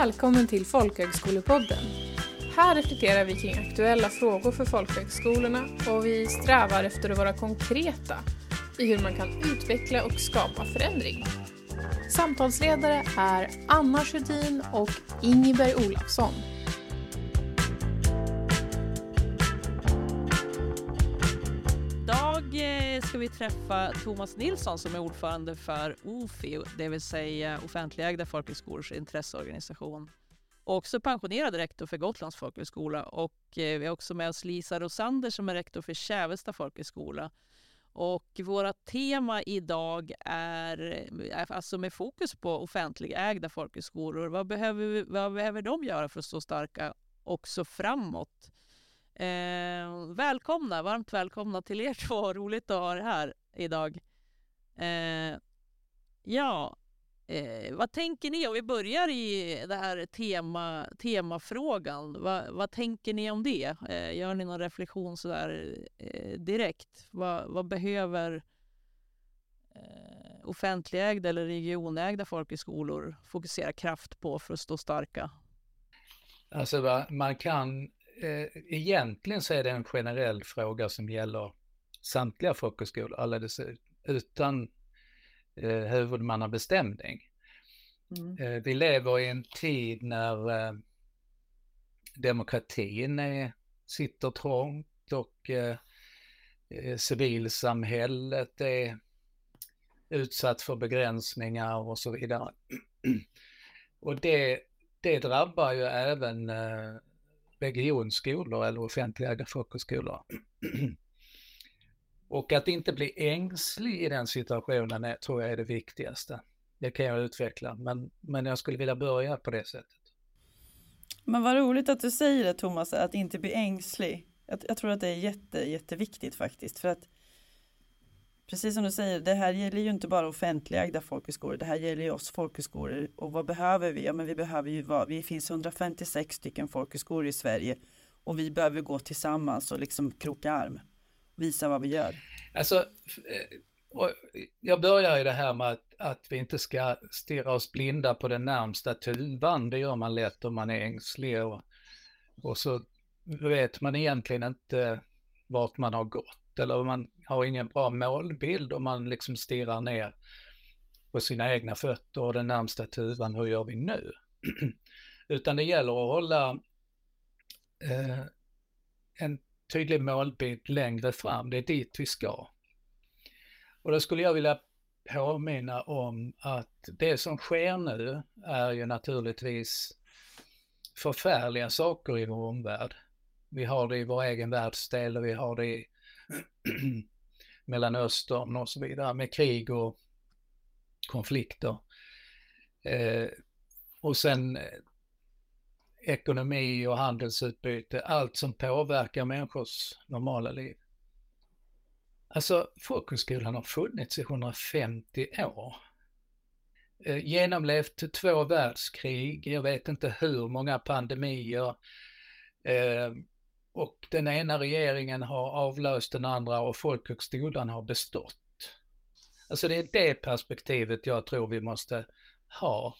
Välkommen till Folkhögskolepodden. Här reflekterar vi kring aktuella frågor för folkhögskolorna och vi strävar efter att vara konkreta i hur man kan utveckla och skapa förändring. Samtalsledare är Anna Sjödin och Ingeberg Olafsson. Ska vi träffa Thomas Nilsson som är ordförande för OFI, det vill säga Offentligägda folkhögskolors intresseorganisation. Och också pensionerad rektor för Gotlands folkhögskola. Och eh, vi har också med oss Lisa Rosander som är rektor för Kävesta folkhögskola. Och våra tema idag är eh, alltså med fokus på offentligägda folkhögskolor. Vad behöver, vad behöver de göra för att stå starka också framåt? Eh, välkomna, varmt välkomna till er två. Roligt att ha er här idag. Eh, ja, eh, vad tänker ni om vi börjar i det här tema, temafrågan? Va, vad tänker ni om det? Eh, gör ni någon reflektion sådär eh, direkt? Va, vad behöver eh, offentligägda eller regionägda folkhögskolor fokusera kraft på för att stå starka? Alltså man kan eh, egentligen så är det en generell fråga som gäller samtliga folkhögskolor alldeles utan eh, huvudmannabestämning. Mm. Eh, vi lever i en tid när eh, demokratin är, sitter trångt och eh, eh, civilsamhället är utsatt för begränsningar och så vidare. Och det, det drabbar ju även eh, regionskolor eller offentliga folkhögskolor. Och att inte bli ängslig i den situationen är, tror jag är det viktigaste. Det kan jag utveckla, men, men jag skulle vilja börja på det sättet. Men vad roligt att du säger det Thomas, att inte bli ängslig. Jag, jag tror att det är jätte, jätteviktigt faktiskt. För att precis som du säger, det här gäller ju inte bara offentligägda folkhögskolor, det här gäller ju oss folkhögskolor. Och vad behöver vi? Ja, men vi behöver ju vara, vi finns 156 stycken folkhögskolor i Sverige och vi behöver gå tillsammans och liksom kroka arm, visa vad vi gör. Alltså, eh, jag börjar i det här med att, att vi inte ska stirra oss blinda på den närmsta tuvan, det gör man lätt om man är ängslig och, och så vet man egentligen inte vart man har gått eller man har ingen bra målbild om man liksom stirrar ner på sina egna fötter och den närmsta tuvan, hur gör vi nu? Utan det gäller att hålla eh, en tydlig målbild längre fram, det är dit vi ska. Och då skulle jag vilja påminna om att det som sker nu är ju naturligtvis förfärliga saker i vår omvärld. Vi har det i vår egen världsdel och vi har det i Mellanöstern och så vidare med krig och konflikter. Eh, och sen eh, ekonomi och handelsutbyte, allt som påverkar människors normala liv. Alltså folkhögskolan har funnits i 150 år. Eh, genomlevt två världskrig, jag vet inte hur många pandemier, eh, och den ena regeringen har avlöst den andra och folkhögskolan har bestått. Alltså det är det perspektivet jag tror vi måste ha.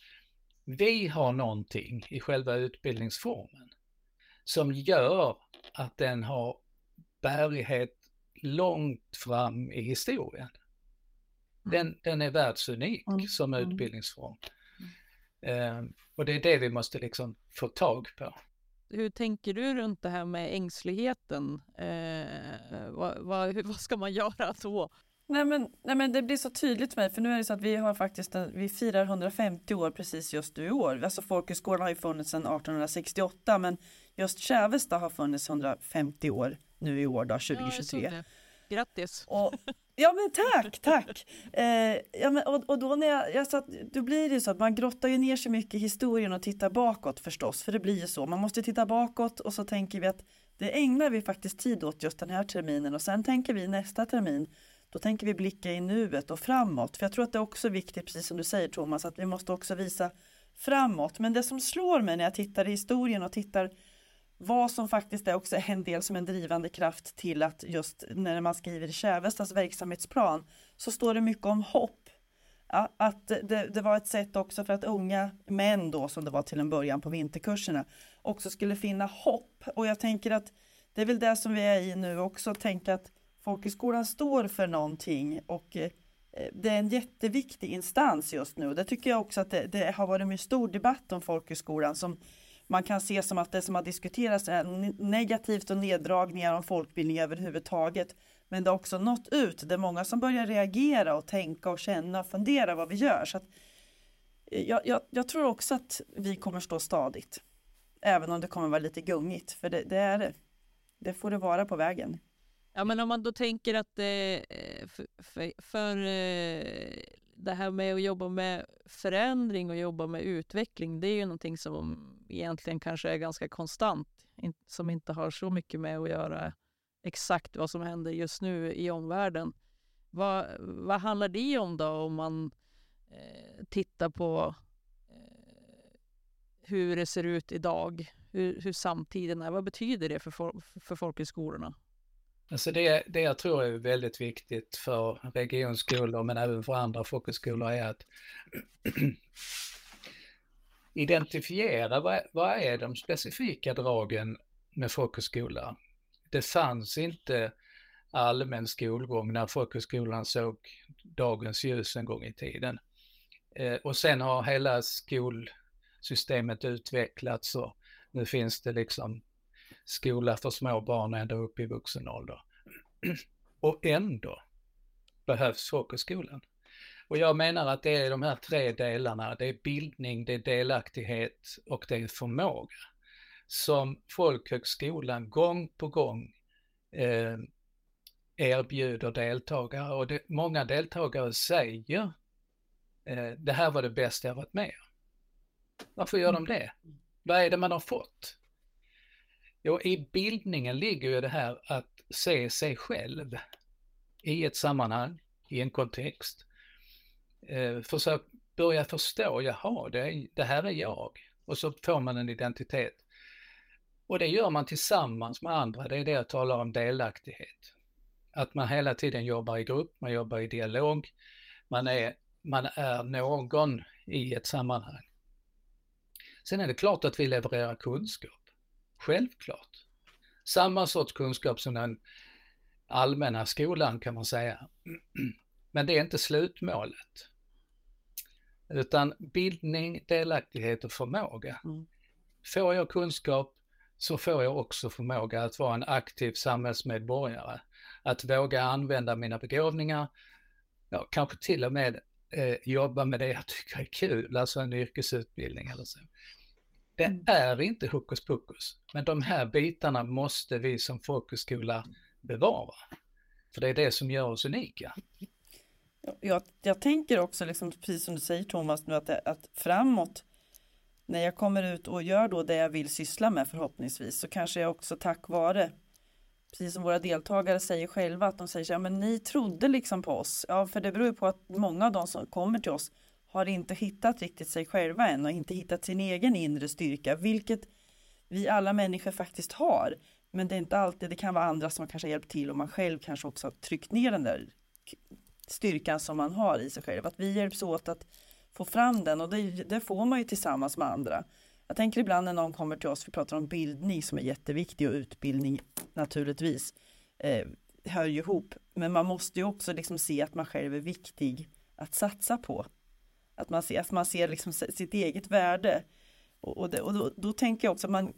Vi har någonting i själva utbildningsformen som gör att den har bärighet långt fram i historien. Mm. Den, den är världsunik mm. som mm. utbildningsform. Mm. Uh, och det är det vi måste liksom få tag på hur tänker du runt det här med ängsligheten? Eh, vad, vad, vad, ska man göra då? Nej men, nej men det blir så tydligt för mig för nu är det så att vi har faktiskt vi firar 150 år precis just nu i år. Alltså folkhögskolan har ju funnits sedan 1868 men just Kävesta har funnits 150 år nu i år då 2023. Ja, Grattis! Och, ja men tack, tack! Eh, ja, men, och, och då när jag, jag satt, då blir det ju så att man grottar ju ner sig mycket i historien och tittar bakåt förstås, för det blir ju så. Man måste titta bakåt och så tänker vi att det ägnar vi faktiskt tid åt just den här terminen och sen tänker vi nästa termin då tänker vi blicka i nuet och framåt. För jag tror att det är också viktigt, precis som du säger Thomas, att vi måste också visa framåt. Men det som slår mig när jag tittar i historien och tittar vad som faktiskt är också en del som en drivande kraft till att just när man skriver i Kävestas verksamhetsplan så står det mycket om hopp. ja, att det, det, var ett sätt också för att unga män då som det var till en början på vinterkurserna också skulle finna hopp. Och jag tänker att det är väl det som vi är i nu också, tänka att folkhögskolan står för någonting och eh, det är en jätteviktig instans just nu. Det tycker jag också att det, det har varit en stor debatt om folkhögskolan som man kan se som att det som har diskuterats är negativt och neddragningar om folkbildning överhuvudtaget. Men det har också nått ut. Det är många som börjar reagera och tänka och känna och fundera vad vi gör. Så att, eh, jag, jag, jag tror också att vi kommer stå stadigt. Även om det kommer vara lite gungigt, för det, det är det. Det får det vara på vägen. Ja, men om man då tänker att det, eh, för, för, för eh, det här med att jobba med förändring och jobba med utveckling, det är ju någonting som egentligen kanske är ganska konstant, som inte har så mycket med att göra exakt vad som händer just nu i omvärlden. Vad, vad handlar det om då om man eh, tittar på eh, hur det ser ut idag, hur, hur samtiden är? Vad betyder det för, för folkhögskolorna? Alltså det, det jag tror är väldigt viktigt för regionskolor men även för andra folkhögskolor är att identifiera vad, vad är de specifika dragen med folkhögskola. Det fanns inte allmän skolgång när folkhögskolan såg dagens ljus en gång i tiden. Eh, och sen har hela skolsystemet utvecklats och nu finns det liksom skola för små barn ända upp i vuxen ålder. Och ändå behövs folkhögskolan. Och jag menar att det är de här tre delarna, det är bildning, det är delaktighet och det är förmåga som folkhögskolan gång på gång eh, erbjuder deltagare och det, många deltagare säger eh, det här var det bästa jag varit med Varför gör de det? Vad är det man har fått? Jo, i bildningen ligger ju det här att se sig själv i ett sammanhang, i en kontext. Eh, försök börja förstå, jaha, det, det här är jag. Och så får man en identitet. Och det gör man tillsammans med andra, det är det jag talar om delaktighet. Att man hela tiden jobbar i grupp, man jobbar i dialog, man är, man är någon i ett sammanhang. Sen är det klart att vi levererar kunskap. Självklart. Samma sorts kunskap som den allmänna skolan kan man säga. Men det är inte slutmålet. Utan bildning, delaktighet och förmåga. Mm. Får jag kunskap så får jag också förmåga att vara en aktiv samhällsmedborgare. Att våga använda mina begåvningar, ja, kanske till och med eh, jobba med det jag tycker är kul, alltså en yrkesutbildning eller så. Det mm. är inte hokus pokus, men de här bitarna måste vi som folkhögskola bevara. För det är det som gör oss unika. Jag, jag tänker också, liksom, precis som du säger Thomas, nu att, att framåt när jag kommer ut och gör då det jag vill syssla med förhoppningsvis så kanske jag också tack vare precis som våra deltagare säger själva att de säger så här, men ni trodde liksom på oss. Ja för det beror ju på att många av de som kommer till oss har inte hittat riktigt sig själva än och inte hittat sin egen inre styrka, vilket vi alla människor faktiskt har. Men det är inte alltid, det kan vara andra som kanske hjälpt till och man själv kanske också har tryckt ner den där styrkan som man har i sig själv. Att vi hjälps åt att få fram den och det, det, får man ju tillsammans med andra. Jag tänker ibland när någon kommer till oss, vi pratar om bildning som är jätteviktig och utbildning naturligtvis eh, hör ju ihop. Men man måste ju också liksom se att man själv är viktig att satsa på. Att man ser, att man ser liksom sitt eget värde. Och, och, det, och då, då, tänker jag också att man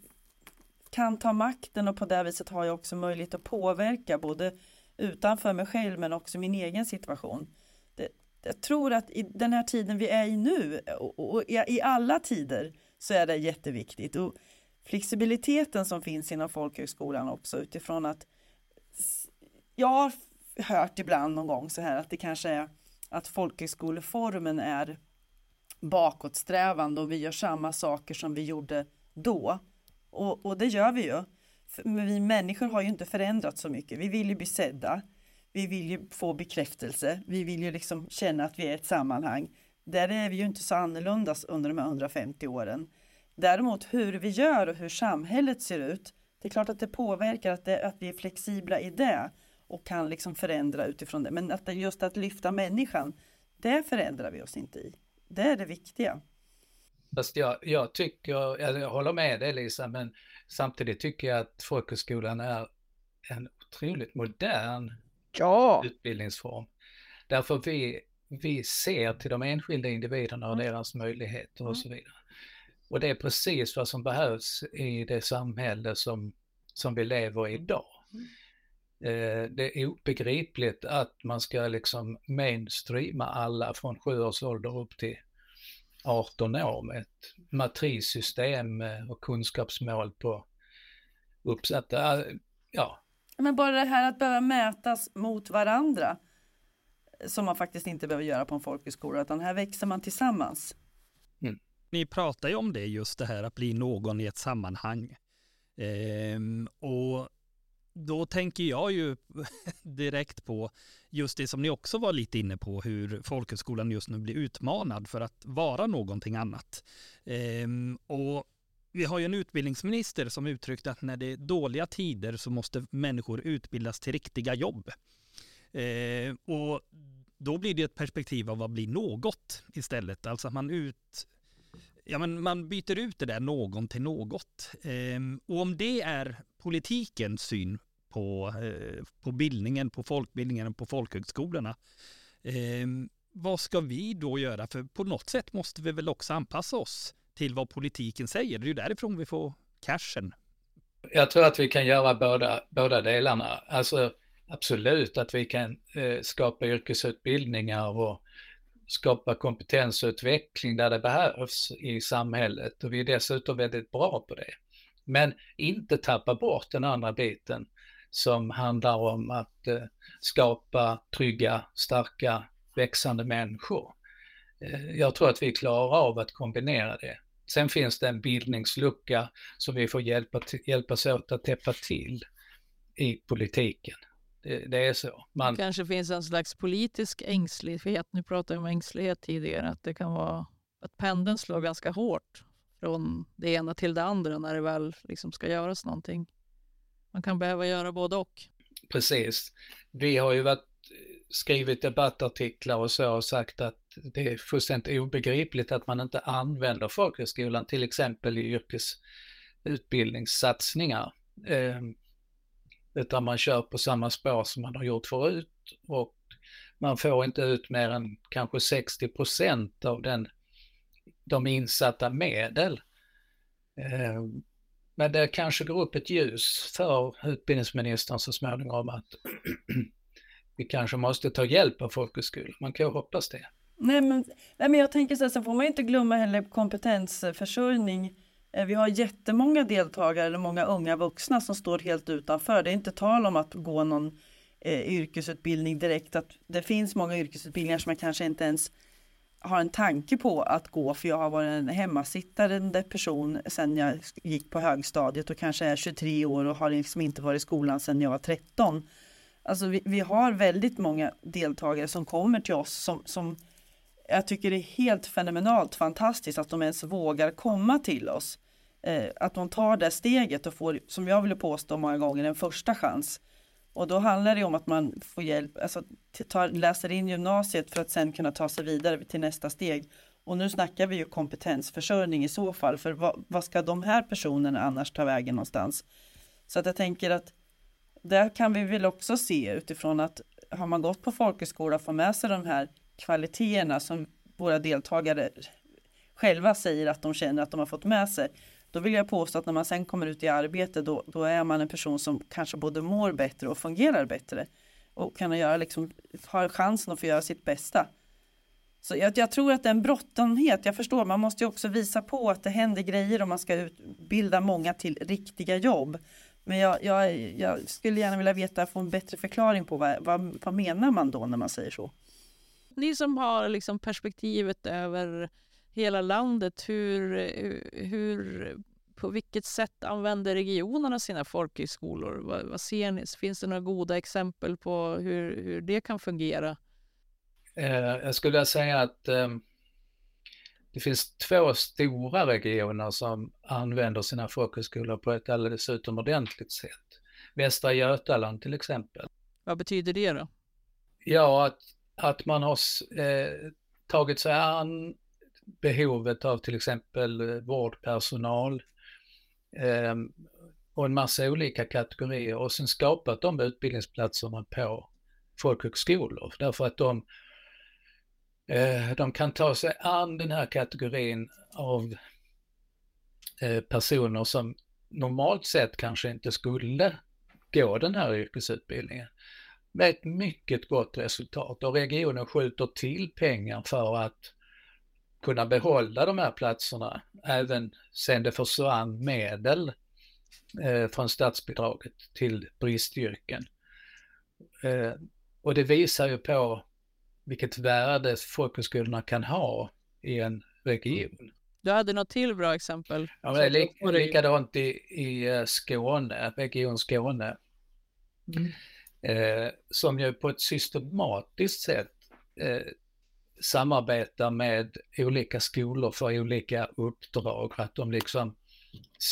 kan ta makten och på det viset har jag också möjlighet att påverka både utanför mig själv men också min egen situation. Det, jag tror att i den här tiden vi är i nu och, och i alla tider så är det jätteviktigt. Och flexibiliteten som finns inom folkhögskolan också utifrån att jag har hört ibland någon gång så här att det kanske är att folkhögskoleformen är bakåtsträvande och vi gör samma saker som vi gjorde då. Och, och det gör vi ju. Vi människor har ju inte förändrats så mycket. Vi vill ju bli sedda. Vi vill ju få bekräftelse. Vi vill ju liksom känna att vi är ett sammanhang. Där är vi ju inte så annorlunda under de här 150 åren. Däremot hur vi gör och hur samhället ser ut. Det är klart att det påverkar att, det, att vi är flexibla i det och kan liksom förändra utifrån det. Men att det just att lyfta människan det förändrar vi oss inte i. Det är det viktiga. Fast jag, jag tycker, jag håller med dig Lisa, men samtidigt tycker jag att folkhögskolan är en otroligt modern ja. utbildningsform. Därför vi, vi ser till de enskilda individerna och mm. deras möjligheter och mm. så vidare. Och det är precis vad som behövs i det samhälle som, som vi lever i idag. Mm. Eh, det är obegripligt att man ska liksom mainstreama alla från sju års ålder upp till 18 år med ett matrissystem och kunskapsmål på uppsatta, ja. Men bara det här att behöva mätas mot varandra som man faktiskt inte behöver göra på en folkhögskola, utan här växer man tillsammans. Mm. Ni pratar ju om det, just det här att bli någon i ett sammanhang. Ehm, och då tänker jag ju direkt på just det som ni också var lite inne på, hur folkhögskolan just nu blir utmanad för att vara någonting annat. Ehm, och vi har ju en utbildningsminister som uttryckte att när det är dåliga tider så måste människor utbildas till riktiga jobb. Ehm, och då blir det ett perspektiv av vad blir något istället, alltså att man ut Ja, men man byter ut det där någon till något. Ehm, och om det är politikens syn på, eh, på bildningen, på folkbildningen och på folkhögskolorna. Ehm, vad ska vi då göra? För på något sätt måste vi väl också anpassa oss till vad politiken säger. Det är ju därifrån vi får cashen. Jag tror att vi kan göra båda, båda delarna. Alltså absolut att vi kan eh, skapa yrkesutbildningar och skapa kompetensutveckling där det behövs i samhället och vi är dessutom väldigt bra på det. Men inte tappa bort den andra biten som handlar om att eh, skapa trygga, starka, växande människor. Eh, jag tror att vi klarar av att kombinera det. Sen finns det en bildningslucka som vi får hjälpa, hjälpas åt att täppa till i politiken. Det, det, är så. Man... Det kanske finns en slags politisk ängslighet. Nu pratade jag om ängslighet tidigare. Att det kan vara att pendeln slår ganska hårt från det ena till det andra när det väl liksom ska göras någonting. Man kan behöva göra både och. Precis. Vi har ju varit, skrivit debattartiklar och så och sagt att det är fullständigt obegripligt att man inte använder folkhögskolan till exempel i yrkesutbildningssatsningar. Eh, utan man kör på samma spår som man har gjort förut och man får inte ut mer än kanske 60 procent av den, de insatta medel. Ehm, men det kanske går upp ett ljus för utbildningsministern så småningom att vi kanske måste ta hjälp av folkhögskolan. Man kan ju hoppas det. Nej men, nej, men jag tänker så här, så får man inte glömma heller kompetensförsörjning. Eh, vi har jättemånga deltagare, eller många unga vuxna som står helt utanför. Det är inte tal om att gå någon eh, yrkesutbildning direkt. Att det finns många yrkesutbildningar som man kanske inte ens har en tanke på att gå för jag har varit en hemmasittande person sedan jag gick på högstadiet och kanske är 23 år och har liksom inte varit i skolan sedan jag var 13. Alltså vi, vi har väldigt många deltagare som kommer till oss som, som jag tycker det är helt fenomenalt fantastiskt att de ens vågar komma till oss. Eh, att de tar det steget och får, som jag vill påstå många gånger, en första chans. Och då handlar det om att man får hjälp, alltså tar, läser in gymnasiet för att sen kunna ta sig vidare till nästa steg. Och nu snackar vi ju kompetensförsörjning i så fall, för vad, vad ska de här personerna annars ta vägen någonstans? Så att jag tänker att där kan vi väl också se utifrån att har man gått på folkhögskola och får med sig de här kvaliteterna som våra deltagare själva säger att de känner att de har fått med sig, då vill jag påstå att när man sen kommer ut i arbete då, då är man en person som kanske både mår bättre och fungerar bättre och kan göra liksom, har chansen att få göra sitt bästa. Så jag, jag tror att det är en brottenhet, jag förstår, man måste ju också visa på att det händer grejer om man ska utbilda många till riktiga jobb. Men jag, jag, jag skulle gärna vilja veta, få en bättre förklaring på vad, vad, vad menar man då när man säger så? Ni som har liksom perspektivet över hela landet. Hur, hur, på vilket sätt använder regionerna sina folkhögskolor? Vad, vad ser ni? Finns det några goda exempel på hur, hur det kan fungera? Eh, jag skulle säga att eh, det finns två stora regioner som använder sina folkhögskolor på ett alldeles utomordentligt sätt. Västra Götaland till exempel. Vad betyder det då? Ja, att att man har eh, tagit sig an behovet av till exempel eh, vårdpersonal eh, och en massa olika kategorier. Och sen skapat de utbildningsplatserna på folkhögskolor. Därför att de, eh, de kan ta sig an den här kategorin av eh, personer som normalt sett kanske inte skulle gå den här yrkesutbildningen. Med ett mycket gott resultat. Och regionen skjuter till pengar för att kunna behålla de här platserna även sen det försvann medel eh, från statsbidraget till bristyrken. Eh, och det visar ju på vilket värde folkhögskolorna kan ha i en region. Du hade något till bra exempel? Ja, men lik, likadant i, i eh, Skåne, Region Skåne. Mm. Eh, som ju på ett systematiskt sätt eh, samarbetar med olika skolor för olika uppdrag. Att de liksom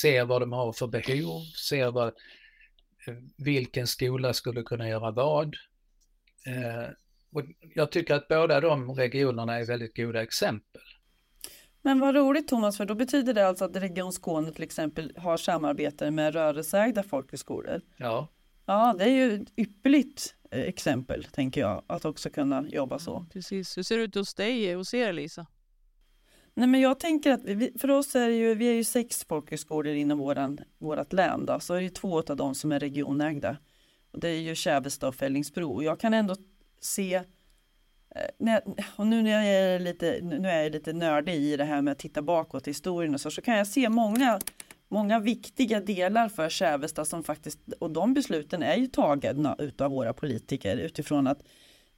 ser vad de har för behov, ser vad, eh, vilken skola skulle kunna göra vad. Eh, och jag tycker att båda de regionerna är väldigt goda exempel. Men vad roligt Thomas, för då betyder det alltså att Region Skåne till exempel har samarbete med rörelseägda folkhögskolor? Ja. Ja, det är ju ypperligt exempel, tänker jag, att också kunna jobba så. Mm, precis. Hur ser det ut hos dig, hos er Lisa? Nej, men jag tänker att vi, för oss är det ju, vi är ju sex folkhögskolor inom våran, vårat län då, så är det två av dem som är regionägda. Och det är ju Kävesta och Fällingsbro. Och jag kan ändå se, eh, och nu när jag är lite, nu är jag lite nördig i det här med att titta bakåt i historien och så, så kan jag se många många viktiga delar för Kävesta som faktiskt, och de besluten är ju tagna utav våra politiker utifrån att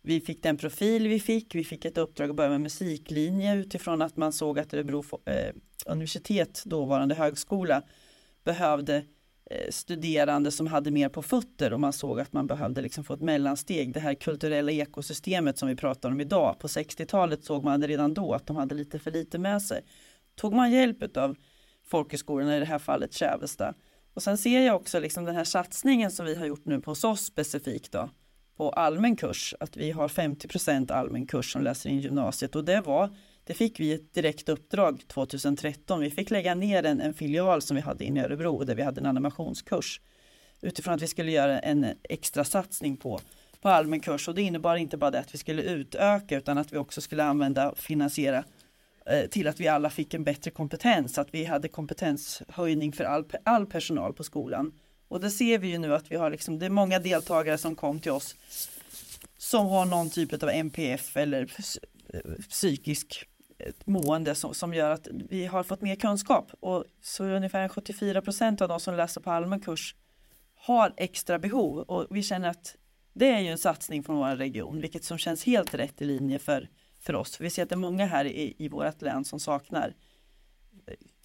vi fick den profil vi fick, vi fick ett uppdrag att börja med musiklinje utifrån att man såg att Örebro eh, universitet, dåvarande högskola, behövde eh, studerande som hade mer på fötter och man såg att man behövde liksom få ett mellansteg. Det här kulturella ekosystemet som vi pratar om idag. På 60-talet såg man redan då att de hade lite för lite med sig. Tog man hjälp av folkhögskolorna, i det här fallet Kävesta. Och sen ser jag också liksom den här satsningen som vi har gjort nu på hos oss specifikt då, på allmän kurs, att vi har 50% allmän kurs som läser in gymnasiet och det var det fick vi ett direkt uppdrag 2013. Vi fick lägga ner en, en filial som vi hade inne i Örebro där vi hade en animationskurs utifrån att vi skulle göra en extra satsning på, på allmän kurs och det innebar inte bara det att vi skulle utöka utan att vi också skulle använda och finansiera Eh, till att vi alla fick en bättre kompetens, att vi hade kompetenshöjning för all, all personal på skolan. Och det ser vi ju nu att vi har liksom, det är många deltagare som kom till oss som har någon typ av MPF eller eh, psykisk eh, mående som, som gör att vi har fått mer kunskap och så ungefär 74 procent av de som läser på allmän kurs har extra behov och vi känner att det är ju en satsning från vår region, vilket som känns helt rätt i linje för för oss. Vi ser att det är många här i, i vårt län som saknar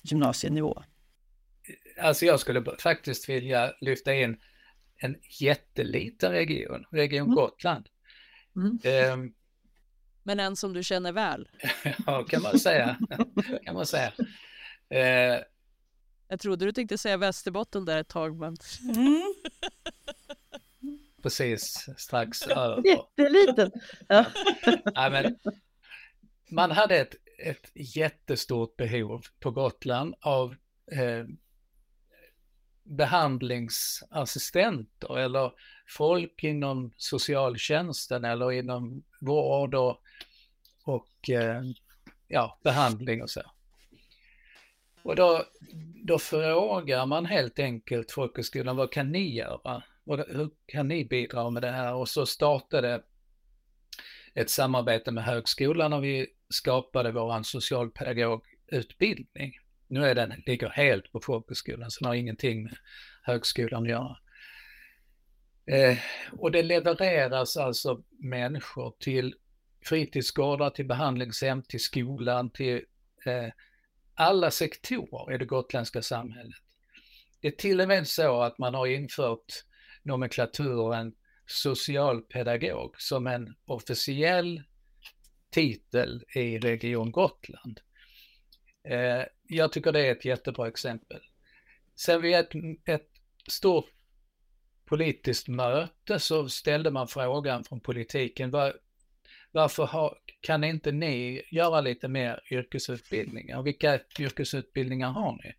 gymnasienivå. Alltså jag skulle faktiskt vilja lyfta in en jätteliten region, Region mm. Gotland. Mm. Um, Men en som du känner väl? ja, kan man säga. kan man säga. Uh, jag trodde du tänkte säga Västerbotten där ett tag, men... Mm. Precis, strax över. Jätteliten. Ja. ja, men man hade ett, ett jättestort behov på Gotland av eh, behandlingsassistenter eller folk inom socialtjänsten eller inom vård och, och eh, ja, behandling och så. Och då, då frågar man helt enkelt folkhögskolan, vad kan ni göra? Hur kan ni bidra med det här? Och så startade ett samarbete med högskolan och vi skapade våran socialpedagogutbildning. Nu är den, ligger helt på folkhögskolan så den har ingenting med högskolan att göra. Eh, och det levereras alltså människor till fritidsgårdar, till behandlingshem, till skolan, till eh, alla sektorer i det gotländska samhället. Det är till och med så att man har infört nomenklaturen socialpedagog som en officiell titel i Region Gotland. Eh, jag tycker det är ett jättebra exempel. Sen vid ett, ett stort politiskt möte så ställde man frågan från politiken, var, varför har, kan inte ni göra lite mer yrkesutbildningar? Vilka yrkesutbildningar har ni?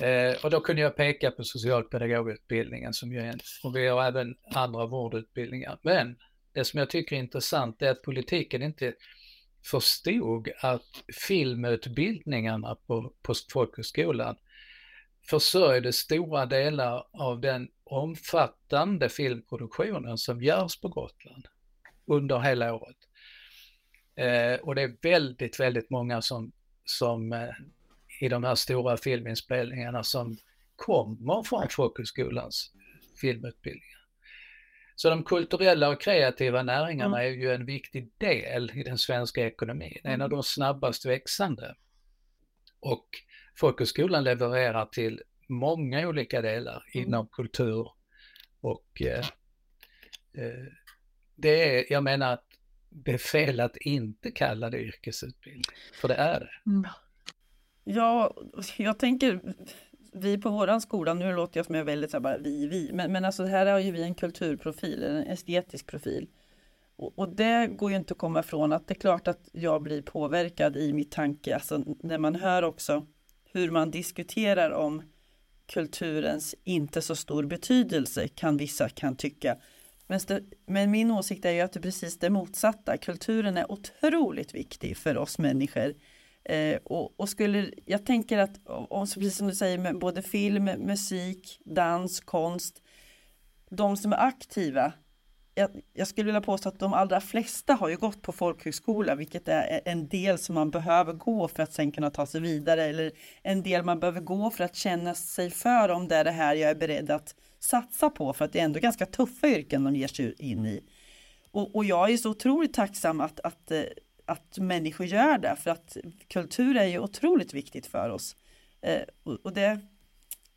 Eh, och då kunde jag peka på socialpedagogutbildningen som ju är en, och vi har även andra vårdutbildningar. Men det som jag tycker är intressant är att politiken inte förstod att filmutbildningarna på, på folkhögskolan försörjde stora delar av den omfattande filmproduktionen som görs på Gotland under hela året. Eh, och det är väldigt, väldigt många som, som eh, i de här stora filminspelningarna som kommer från folkhögskolans filmutbildningar. Så de kulturella och kreativa näringarna mm. är ju en viktig del i den svenska ekonomin, en av de snabbast växande. Och folkhögskolan levererar till många olika delar mm. inom kultur och eh, eh, det är, jag menar att det är fel att inte kalla det yrkesutbildning, för det är det. Mm. Ja, jag tänker vi på våran skola, nu låter jag som jag är väldigt så här, bara vi, vi, men, men alltså här har ju vi en kulturprofil, en estetisk profil. Och, och, det går ju inte att komma ifrån att det är klart att jag blir påverkad i mitt tanke, alltså när man hör också hur man diskuterar om kulturens inte så stor betydelse kan vissa kan tycka. Men, men min åsikt är ju att det är precis det motsatta. Kulturen är otroligt viktig för oss människor. Eh, och, och, skulle, jag tänker att, och, precis som du säger, med både film, musik, dans, konst, de som är aktiva, jag, jag, skulle vilja påstå att de allra flesta har ju gått på folkhögskola, vilket är en del som man behöver gå för att sen kunna ta sig vidare, eller en del man behöver gå för att känna sig för om det är det här jag är beredd att satsa på, för att det är ändå ganska tuffa yrken de ger sig in i. Och, och jag är så otroligt tacksam att, att eh, att människor gör det, för att kultur är ju otroligt viktigt för oss. Eh, och, och, det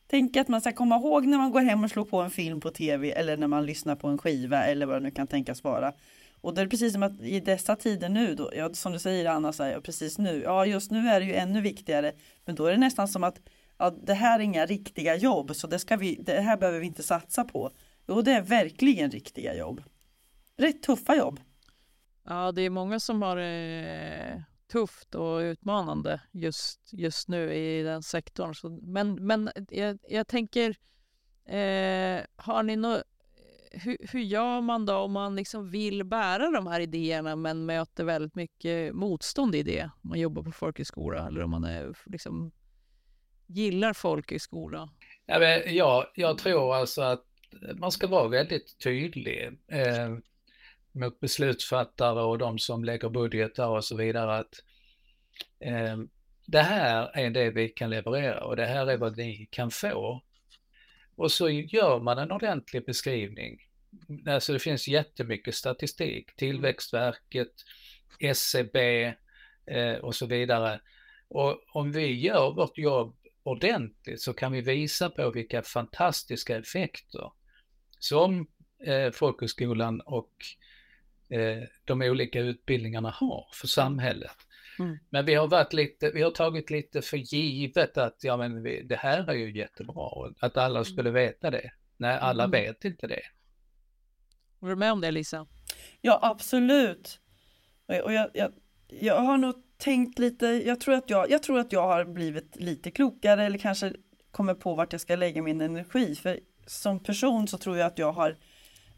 tänker att man ska komma ihåg när man går hem och slår på en film på tv eller när man lyssnar på en skiva eller vad det nu kan tänkas vara. Och det är precis som att i dessa tider nu, då, ja, som du säger Anna, så här, precis nu, ja just nu är det ju ännu viktigare, men då är det nästan som att ja, det här är inga riktiga jobb, så det, ska vi, det här behöver vi inte satsa på. Jo, det är verkligen riktiga jobb. Rätt tuffa jobb. Ja, det är många som har det tufft och utmanande just, just nu i den sektorn. Så, men men jag, jag tänker, eh, har ni något hur, hur gör man då om man liksom vill bära de här idéerna men möter väldigt mycket motstånd i det? Om man jobbar på folkhögskola eller om man är, liksom, gillar folkhögskola? Ja, men, ja, jag tror alltså att man ska vara väldigt tydlig. Eh, mot beslutsfattare och de som lägger budgetar och så vidare att eh, det här är det vi kan leverera och det här är vad ni kan få. Och så gör man en ordentlig beskrivning. Alltså det finns jättemycket statistik, Tillväxtverket, SCB e eh, och så vidare. Och om vi gör vårt jobb ordentligt så kan vi visa på vilka fantastiska effekter som eh, folkhögskolan och eh, de olika utbildningarna har för samhället. Mm. Men vi har, varit lite, vi har tagit lite för givet att ja, men vi, det här är ju jättebra och att alla mm. skulle veta det. Nej, alla mm. vet inte det. Håller du med om det Lisa? Ja, absolut. Och jag, jag, jag har nog tänkt lite, jag tror, att jag, jag tror att jag har blivit lite klokare eller kanske kommer på vart jag ska lägga min energi. För som person så tror jag att jag har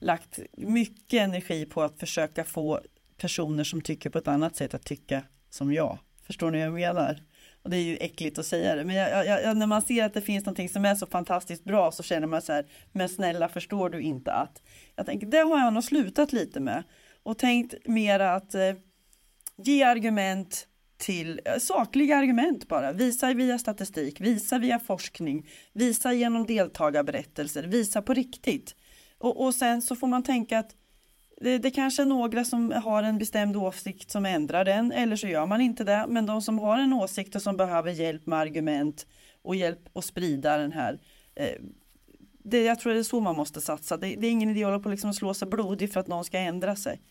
lagt mycket energi på att försöka få personer som tycker på ett annat sätt att tycka som jag. Förstår ni vad jag menar? Och det är ju äckligt att säga det, men jag, jag, när man ser att det finns någonting som är så fantastiskt bra så känner man så här, men snälla förstår du inte att? Jag tänker, det har jag nog slutat lite med och tänkt mer att eh, ge argument till eh, sakliga argument bara. Visa via statistik, visa via forskning, visa genom deltagarberättelser, visa på riktigt. Och, och sen så får man tänka att det, det kanske är några som har en bestämd åsikt som ändrar den eller så gör man inte det. Men de som har en åsikt och som behöver hjälp med argument och hjälp att sprida den här eh, det, jag tror det är så man måste satsa. Det, det är ingen idé att hålla på liksom slå sig blodig för att någon ska ändra sig.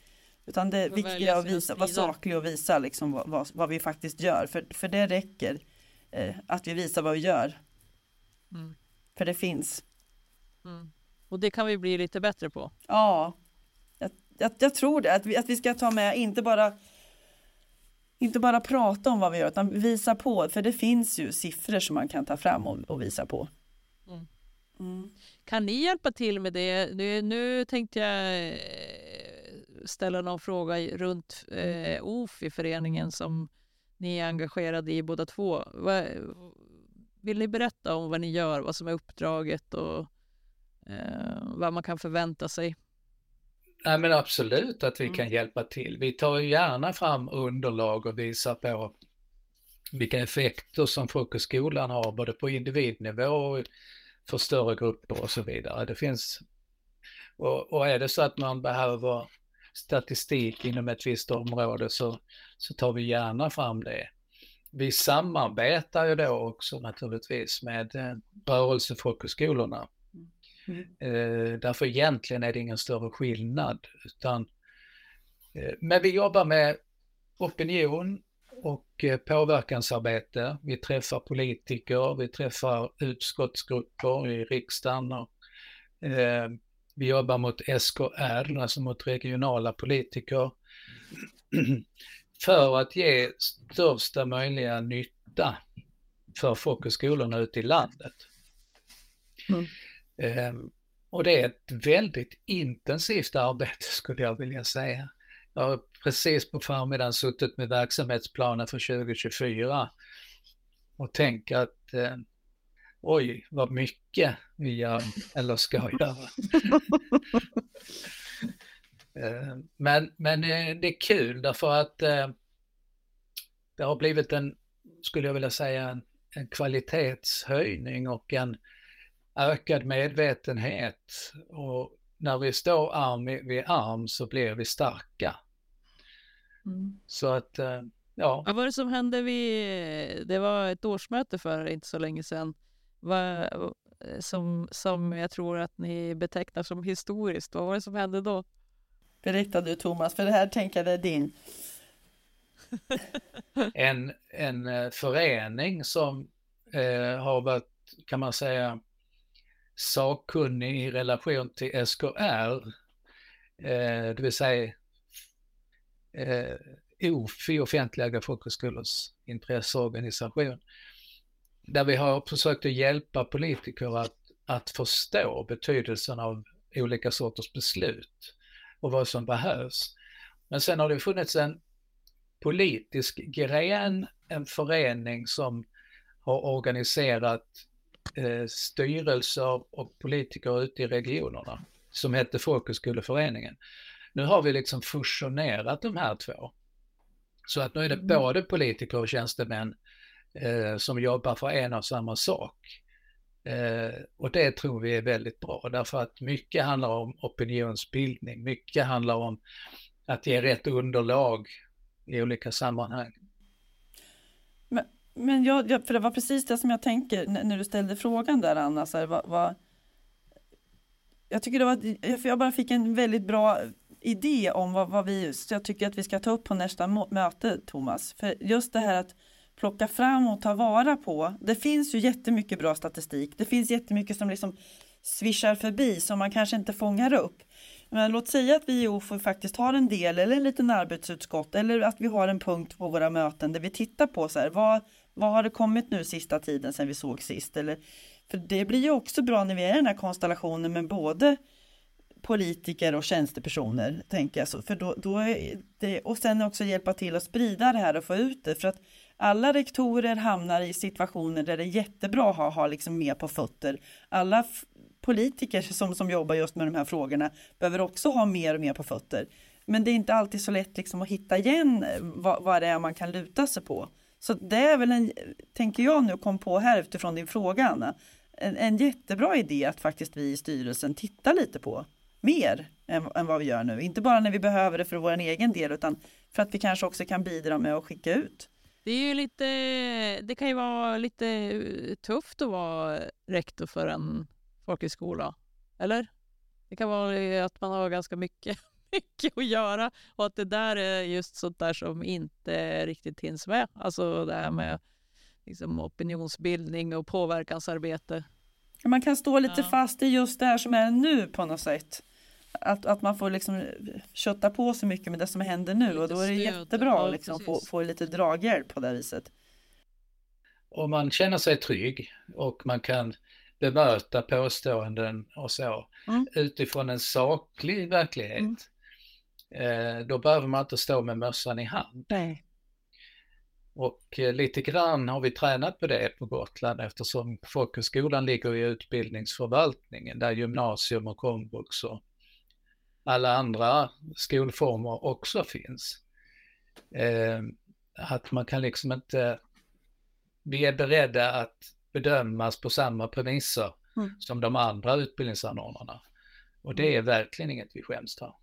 Utan det viktiga är att visa, vara saklig och visa liksom vad, vad, vad, vi faktiskt gör. För, för det räcker eh, att vi visar vad vi gör. Mm. För det finns. Mm. Och det kan vi bli lite bättre på. Ja, jag, jag tror det, att vi, att vi ska ta med, inte bara inte bara prata om vad vi gör utan visa på, för det finns ju siffror som man kan ta fram och, och visa på. Mm. Mm. Kan ni hjälpa till med det? Nu, nu tänkte jag eh, ställa någon fråga runt eh, OFI-föreningen som ni är engagerade i båda två. Vill ni berätta om vad ni gör, vad som är uppdraget och eh, vad man kan förvänta sig? Nej men absolut att vi mm. kan hjälpa till. Vi tar gärna fram underlag och visar på vilka effekter som folkhögskolan har både på individnivå och för större grupper och så vidare. Det finns, och, och är det så att man behöver statistik inom ett visst område så, så tar vi gärna fram det. Vi samarbetar ju då också naturligtvis med eh, rörelsefolkhögskolorna Mm. Eh, därför egentligen är det ingen större skillnad. Utan, eh, men vi jobbar med opinion och eh, påverkansarbete. Vi träffar politiker, vi träffar utskottsgrupper i riksdagen. Och, eh, vi jobbar mot SKR, alltså mot regionala politiker. för att ge största möjliga nytta för folkhögskolorna ute i landet. Mm. Ehm, och det är ett väldigt intensivt arbete skulle jag vilja säga. Jag har precis på förmiddagen suttit med verksamhetsplanen för 2024 och tänkt att eh, oj, vad mycket vi gör eller ska göra. eh, men, men eh, det är kul därför att eh, det har blivit en, skulle jag vilja säga, en, en kvalitetshöjning och en ökad medvetenhet och när vi står arm vid arm så blir vi starka. Mm. Så att, eh, ja. Vad var det som hände vid, det var ett årsmöte för inte så länge sedan, vad, som, som jag tror att ni betecknar som historiskt. Vad var det som hände då? Berätta du Thomas, för det här tänker jag är din. en, en eh, förening som eh, har varit, kan man säga, sakkunnig i relation till SKR, eh, det vill säga eh, OFI, Offentliga folkhögskolors intresseorganisation, där vi har försökt att hjälpa politiker att, att förstå betydelsen av olika sorters beslut och vad som behövs. Men sen har det funnits en politisk gren, en förening som har organiserat eh, styrelser och politiker ute i regionerna som hette Folkhögskoleföreningen. Nu har vi liksom fusionerat de här två. Så att nu är det mm. både politiker och tjänstemän eh, som jobbar för en och samma sak. Eh, och det tror vi är väldigt bra därför att mycket handlar om opinionsbildning, mycket handlar om att ge rätt underlag i olika sammanhang. Men jag, jag, för det var precis det som jag tänker när, du ställde frågan där Anna. Så här, vad, vad, jag tycker det var, för jag bara fick en väldigt bra idé om vad, vad vi, så jag tycker att vi ska ta upp på nästa möte Thomas. För just det här att plocka fram och ta vara på. Det finns ju jättemycket bra statistik. Det finns jättemycket som liksom svischar förbi som man kanske inte fångar upp. Men låt säga att vi i OFO faktiskt har en del eller en liten arbetsutskott eller att vi har en punkt på våra möten där vi tittar på så här, vad, vad har det kommit nu sista tiden sen vi såg sist? Eller, för det blir ju också bra när vi är i den här konstellationen med både politiker och tjänstepersoner, tänker jag. Så, för då, då är det, och sen också hjälpa till att sprida det här och få ut det. För att alla rektorer hamnar i situationer där det är jättebra att ha, ha liksom mer på fötter. Alla politiker som, som jobbar just med de här frågorna behöver också ha mer och mer på fötter. Men det är inte alltid så lätt liksom att hitta igen eh, vad, vad det är man kan luta sig på. Så det är väl en, tänker jag nu kom på här utifrån din fråga Anna, en, en jättebra idé att faktiskt vi i styrelsen tittar lite på mer än, än, vad vi gör nu. Inte bara när vi behöver det för vår egen del utan för att vi kanske också kan bidra med att skicka ut. Det är ju lite, det kan ju vara lite eh, tufft att vara rektor för en folkhögskola, eller? Det kan vara att man har ganska mycket mycket att göra och att det där är just sånt där som inte riktigt hinns med. Alltså det här med liksom opinionsbildning och påverkansarbete. Man kan stå lite ja. fast i just det här som är nu på något sätt. att, att man får liksom kötta på så mycket med det som händer nu och då är det jättebra att liksom få, få lite draghjälp på det viset. Om man känner sig trygg och man kan bemöta påståenden och så mm. utifrån en saklig verklighet. Mm. Eh, då behöver man inte stå med mössan i hand. Nej. Och eh, lite grann har vi tränat på det på Gotland eftersom folkhögskolan ligger i utbildningsförvaltningen där gymnasium och komvux och alla andra skolformer också finns. Eh, att man kan liksom inte, vi är beredda att bedömas på samma premisser mm. som de andra utbildningsanordnarna. Och det är verkligen inget vi skäms för.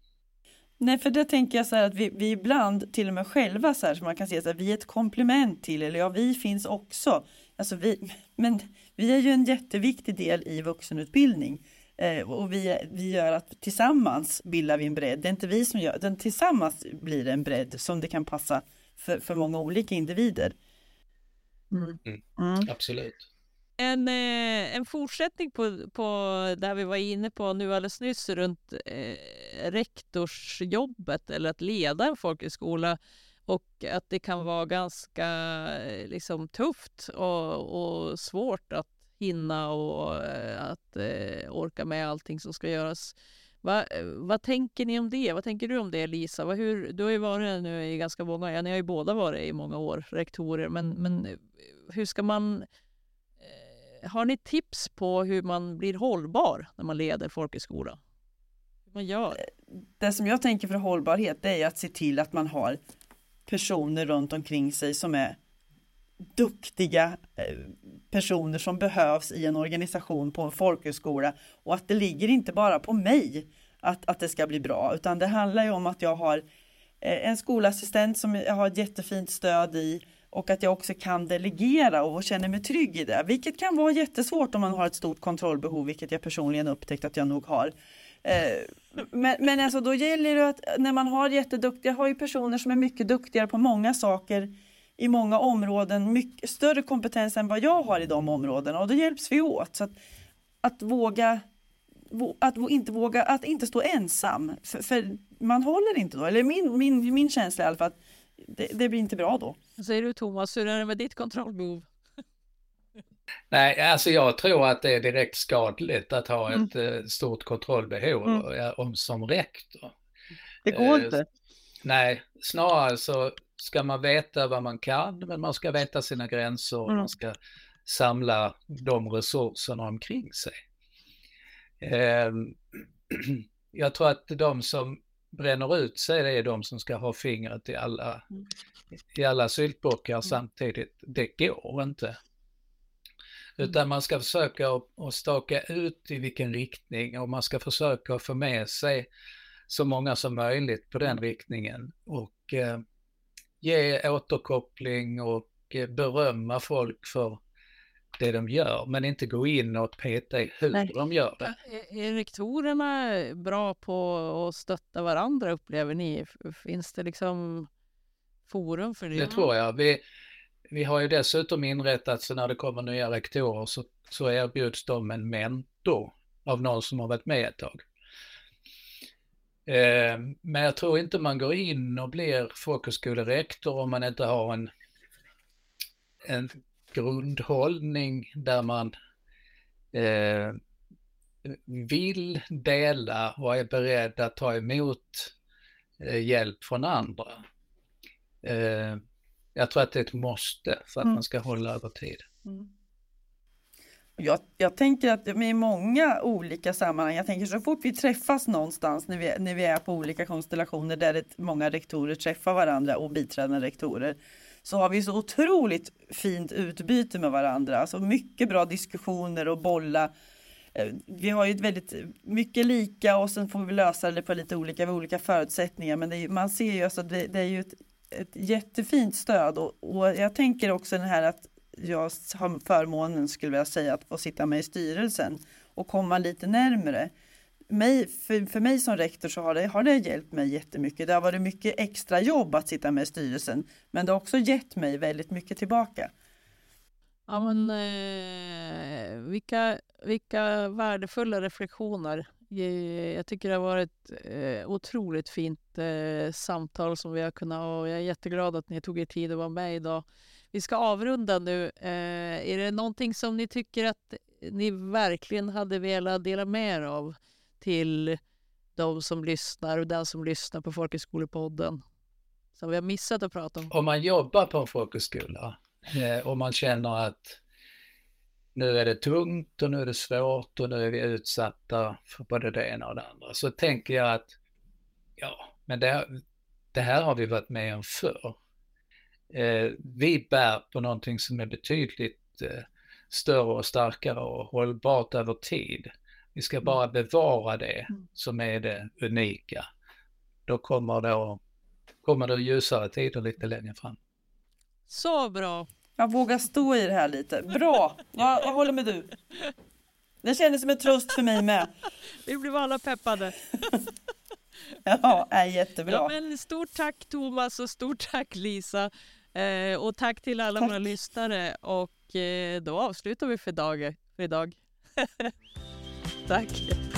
Nej, för det tänker jag så här att vi, vi ibland till och med själva så här som man kan se så här, vi är ett komplement till eller ja, vi finns också. Alltså vi, men vi är ju en jätteviktig del i vuxenutbildning eh, och vi, vi gör att tillsammans bildar vi en bredd. Det är inte vi som gör, den tillsammans blir det en bredd som det kan passa för, för många olika individer. Mm. Mm. Mm. Absolut. En, eh, en fortsättning på, på där vi var inne på nu alldeles nyss runt eh, rektorsjobbet eller att leda en folkhögskola och att det kan vara ganska eh, liksom, tufft och, och svårt att hinna och eh, att eh, orka med allting som ska göras. Va, vad tänker ni om det? Vad tänker du om det Lisa? Va, hur, du har ju varit nu i ganska många, ja, ni har ju båda varit i många år rektorer, men, men hur ska man har ni tips på hur man blir hållbar när man leder folkhögskola? Hur man gör? Eh, det som jag tänker för hållbarhet är att se till att man har personer runt omkring sig som är duktiga eh, personer som behövs i en organisation på en folkhögskola och att det ligger inte bara på mig att, att det ska bli bra utan det handlar ju om att jag har eh, en skolassistent som jag har ett jättefint stöd i och att jag också kan delegera och känner mig trygg i det, vilket kan vara jättesvårt om man har ett stort kontrollbehov, vilket jag personligen upptäckt att jag nog har. Eh, men, men alltså då gäller det att när man har jätteduktiga, jag har ju personer som är mycket duktigare på många saker i många områden, mycket större kompetens än vad jag har i de områdena och då hjälps vi åt. Så att, att våga att inte våga, att inte stå ensam, för, för, man håller inte då, eller min, min, min känsla i alla fall, att det, det blir inte bra då. Vad säger du Thomas, hur är det med ditt kontrollbehov? Nej, alltså jag tror att det är direkt skadligt att ha mm. ett eh, stort kontrollbehov mm. om, som rektor. Det går eh, inte. Nej, snarare så ska man veta vad man kan, men man ska veta sina gränser och mm. man ska samla de resurserna omkring sig. Eh, jag tror att de som bränner ut sig, det är de som ska ha fingret i alla, mm. i alla syltburkar mm. samtidigt. Det går inte. Mm. Utan man ska försöka att staka ut i vilken riktning och man ska försöka få med sig så många som möjligt på den riktningen och eh, ge återkoppling och eh, berömma folk för det de gör, men inte gå in och peta i hur Nej. de gör det. Är rektorerna bra på att stötta varandra upplever ni? Finns det liksom forum för det? Det tror jag. Vi, vi har ju dessutom inrättat så när det kommer nya rektorer så, så erbjuds de en mentor av någon som har varit med ett tag. Eh, men jag tror inte man går in och blir folkhögskolerektor om man inte har en, en grundhållning där man eh, vill dela och är beredd att ta emot eh, hjälp från andra. Eh, jag tror att det är ett måste för att mm. man ska hålla över tid. Mm. Jag, jag, tänker att i många olika sammanhang, jag tänker så fort vi träffas någonstans när vi, när vi är på olika konstellationer där det, många rektorer träffar varandra och biträdande rektorer, så har vi så otroligt fint utbyte med varandra. Alltså mycket bra diskussioner och bolla. Eh, vi har ju väldigt eh, mycket lika och sen får vi lösa det på lite olika, med olika förutsättningar. Men är, man ser ju alltså det, det är ju ett, ett jättefint stöd och, och, jag tänker också den här att jag har förmånen skulle jag säga att få sitta med i styrelsen och komma lite närmre mig, för, för mig som rektor så har det, har det hjälpt mig jättemycket. Det har varit mycket extra jobb att sitta med i styrelsen, men det har också gett mig väldigt mycket tillbaka. Ja, men, eh, vilka, vilka värdefulla reflektioner. Jag tycker det har varit eh, otroligt fint eh, samtal som vi har kunnat och jag är jätteglad att ni tog er tid att vara med idag. Vi ska avrunda nu. Eh, är det någonting som ni tycker att ni verkligen hade velat dela med er av till de som lyssnar och den som lyssnar på Folkhögskolepodden? Som vi har missat att prata om. Om man jobbar på en folkhögskola eh, och man känner att nu är det tungt och nu är det svårt och nu är vi utsatta för både det ena och det andra. Så tänker jag att, ja, men det, det här har vi varit med om förr. Eh, vi bär på någonting som är betydligt eh, större och starkare och hållbart över tid. Vi ska bara bevara det som är det unika. Då kommer det, kommer det ljusare tider lite längre fram. Så bra! Jag vågar stå i det här lite. Bra! Jag, jag håller med du. Det kändes som en tröst för mig med. Vi blev alla peppade. Ja, är jättebra. Ja, men stort tack Thomas och stort tack Lisa. Eh, och tack till alla Tack. våra lyssnare. Och eh, då avslutar vi för, dag, för idag. tack.